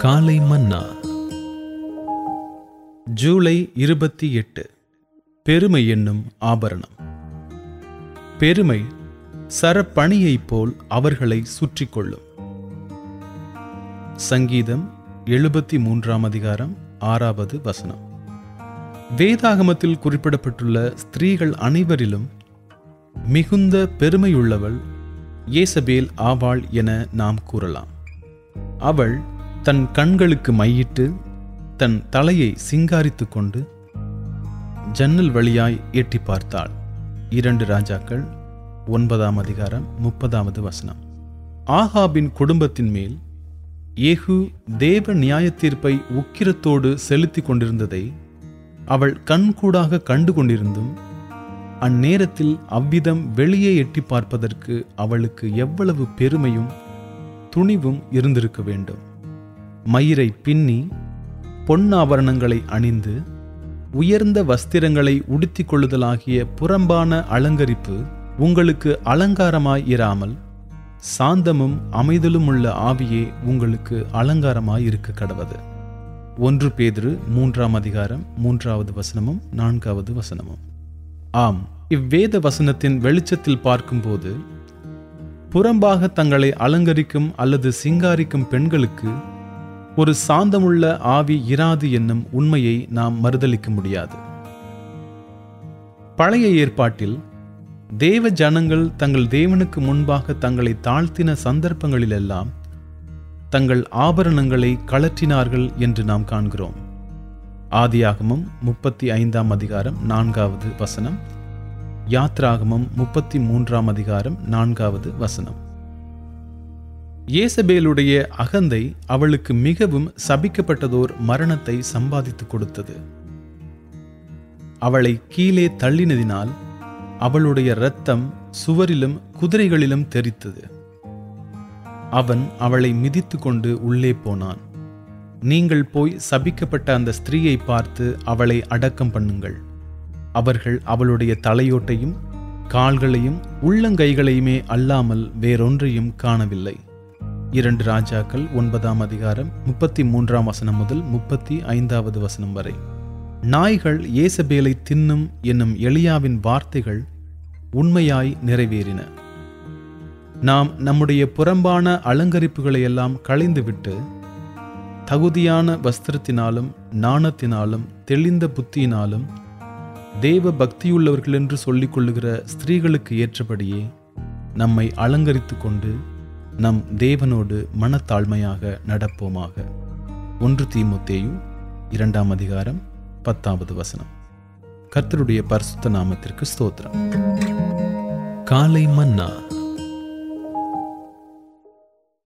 காலை மன்னா. ஜூலை இருபத்தி எட்டு. பெருமை என்னும் ஆபரணம். பெருமை சரப்பணியைப் போல் அவர்களை சுற்றி கொள்ளும் சங்கீதம் எழுபத்தி மூன்றாம் அதிகாரம் ஆறாவது வசனம். வேதாகமத்தில் குறிப்பிடப்பட்டுள்ள ஸ்திரீகள் அனைவரிலும் மிகுந்த பெருமையுள்ளவள் ஏசபேல் ஆவாள் என நாம் கூறலாம். அவள் தன் கண்களுக்கு மையிட்டு தன் தலையை சிங்காரித்துக் கொண்டு ஜன்னல் வழியாய் எட்டி பார்த்தாள். இரண்டு ராஜாக்கள் ஒன்பதாம் அதிகாரம் முப்பதாவது வசனம். ஆகாபின் குடும்பத்தின் மேல் ஏகு தேவ நியாயத்தீர்ப்பை உக்கிரத்தோடு செலுத்திக் கொண்டிருந்ததை அவள் கண்கூடாக கண்டு கொண்டிருந்தும் அந்நேரத்தில் அவ்விதம் வெளியே எட்டி பார்ப்பதற்கு அவளுக்கு எவ்வளவு பெருமையும் துணிவும் இருந்திருக்க வேண்டும். மயிரை பின்னி பொன்னாபரணங்களை அணிந்து உயர்ந்த வஸ்திரங்களை உடுத்திக் கொள்ளுதலாகிய புறம்பான அலங்கரிப்பு உங்களுக்கு அலங்காரமாய் இராமல் சாந்தமும் அமைதலும் உள்ள ஆவியே உங்களுக்கு அலங்காரமாய் இருக்க கடவது. ஒன்று பேதிரு மூன்றாம் அதிகாரம் மூன்றாவது வசனமும் நான்காவது வசனமும். ஆம் இவ்வேத வசனத்தின் வெளிச்சத்தில் பார்க்கும்போது புறம்பாக தங்களை அலங்கரிக்கும் அல்லது சிங்காரிக்கும் பெண்களுக்கு ஒரு சாந்தமுள்ள ஆவி இராது என்னும் உண்மையை நாம் மறுதலிக்க முடியாது. பழைய ஏற்பாட்டில் தேவ ஜனங்கள் தங்கள் தேவனுக்கு முன்பாக தங்களை தாழ்த்தின சந்தர்ப்பங்களிலெல்லாம் தங்கள் ஆபரணங்களை கழற்றினார்கள் என்று நாம் காண்கிறோம். ஆதியாகமம் முப்பத்தி ஐந்தாம் அதிகாரம் நான்காவது வசனம் யாத்ராகமம் முப்பத்தி மூன்றாம் அதிகாரம் நான்காவது வசனம். இயேசபேலுடைய அகந்தை அவளுக்கு மிகவும் சபிக்கப்பட்டதோர் மரணத்தை சம்பாதித்துக் கொடுத்தது. அவளை கீழே தள்ளினதினால் அவளுடைய இரத்தம் சுவரிலும் குதிரைகளிலும் தெரித்தது. அவன் அவளை மிதித்து கொண்டு உள்ளே போனான். நீங்கள் போய் சபிக்கப்பட்ட அந்த ஸ்திரீயை பார்த்து அவளை அடக்கம் பண்ணுங்கள். அவர்கள் அவளுடைய தலையோட்டையும் கால்களையும் உள்ளங்கைகளையுமே அல்லாமல் வேறொன்றையும் காணவில்லை. இரண்டு ராஜாக்கள் ஒன்பதாம் அதிகாரம் முப்பத்தி மூன்றாம் வசனம் முதல் முப்பத்தி ஐந்தாவது வசனம் வரை. நாய்கள் ஏசபேலை தின்னும் என்னும் எளியாவின் வார்த்தைகள் உண்மையாய் நிறைவேறின. நாம் நம்முடைய புறம்பான அலங்கரிப்புகளை எல்லாம் களைந்துவிட்டு தகுதியான வஸ்திரத்தினாலும் நாணத்தினாலும் தெளிந்த புத்தியினாலும் தேவ பக்தியுள்ளவர்கள் என்று சொல்லிக் கொள்ளுகிற ஸ்திரீகளுக்கு ஏற்றபடியே நம்மை அலங்கரித்து கொண்டு நம் தேவனோடு மனத்தாழ்மையாக நடப்போமாக. ஒன்று தீமுத்தேயு இரண்டாம் அதிகாரம் பத்தாவது வசனம். கர்த்தருடைய பரிசுத்த நாமத்திற்கு ஸ்தோத்திரம். காலை மன்னா.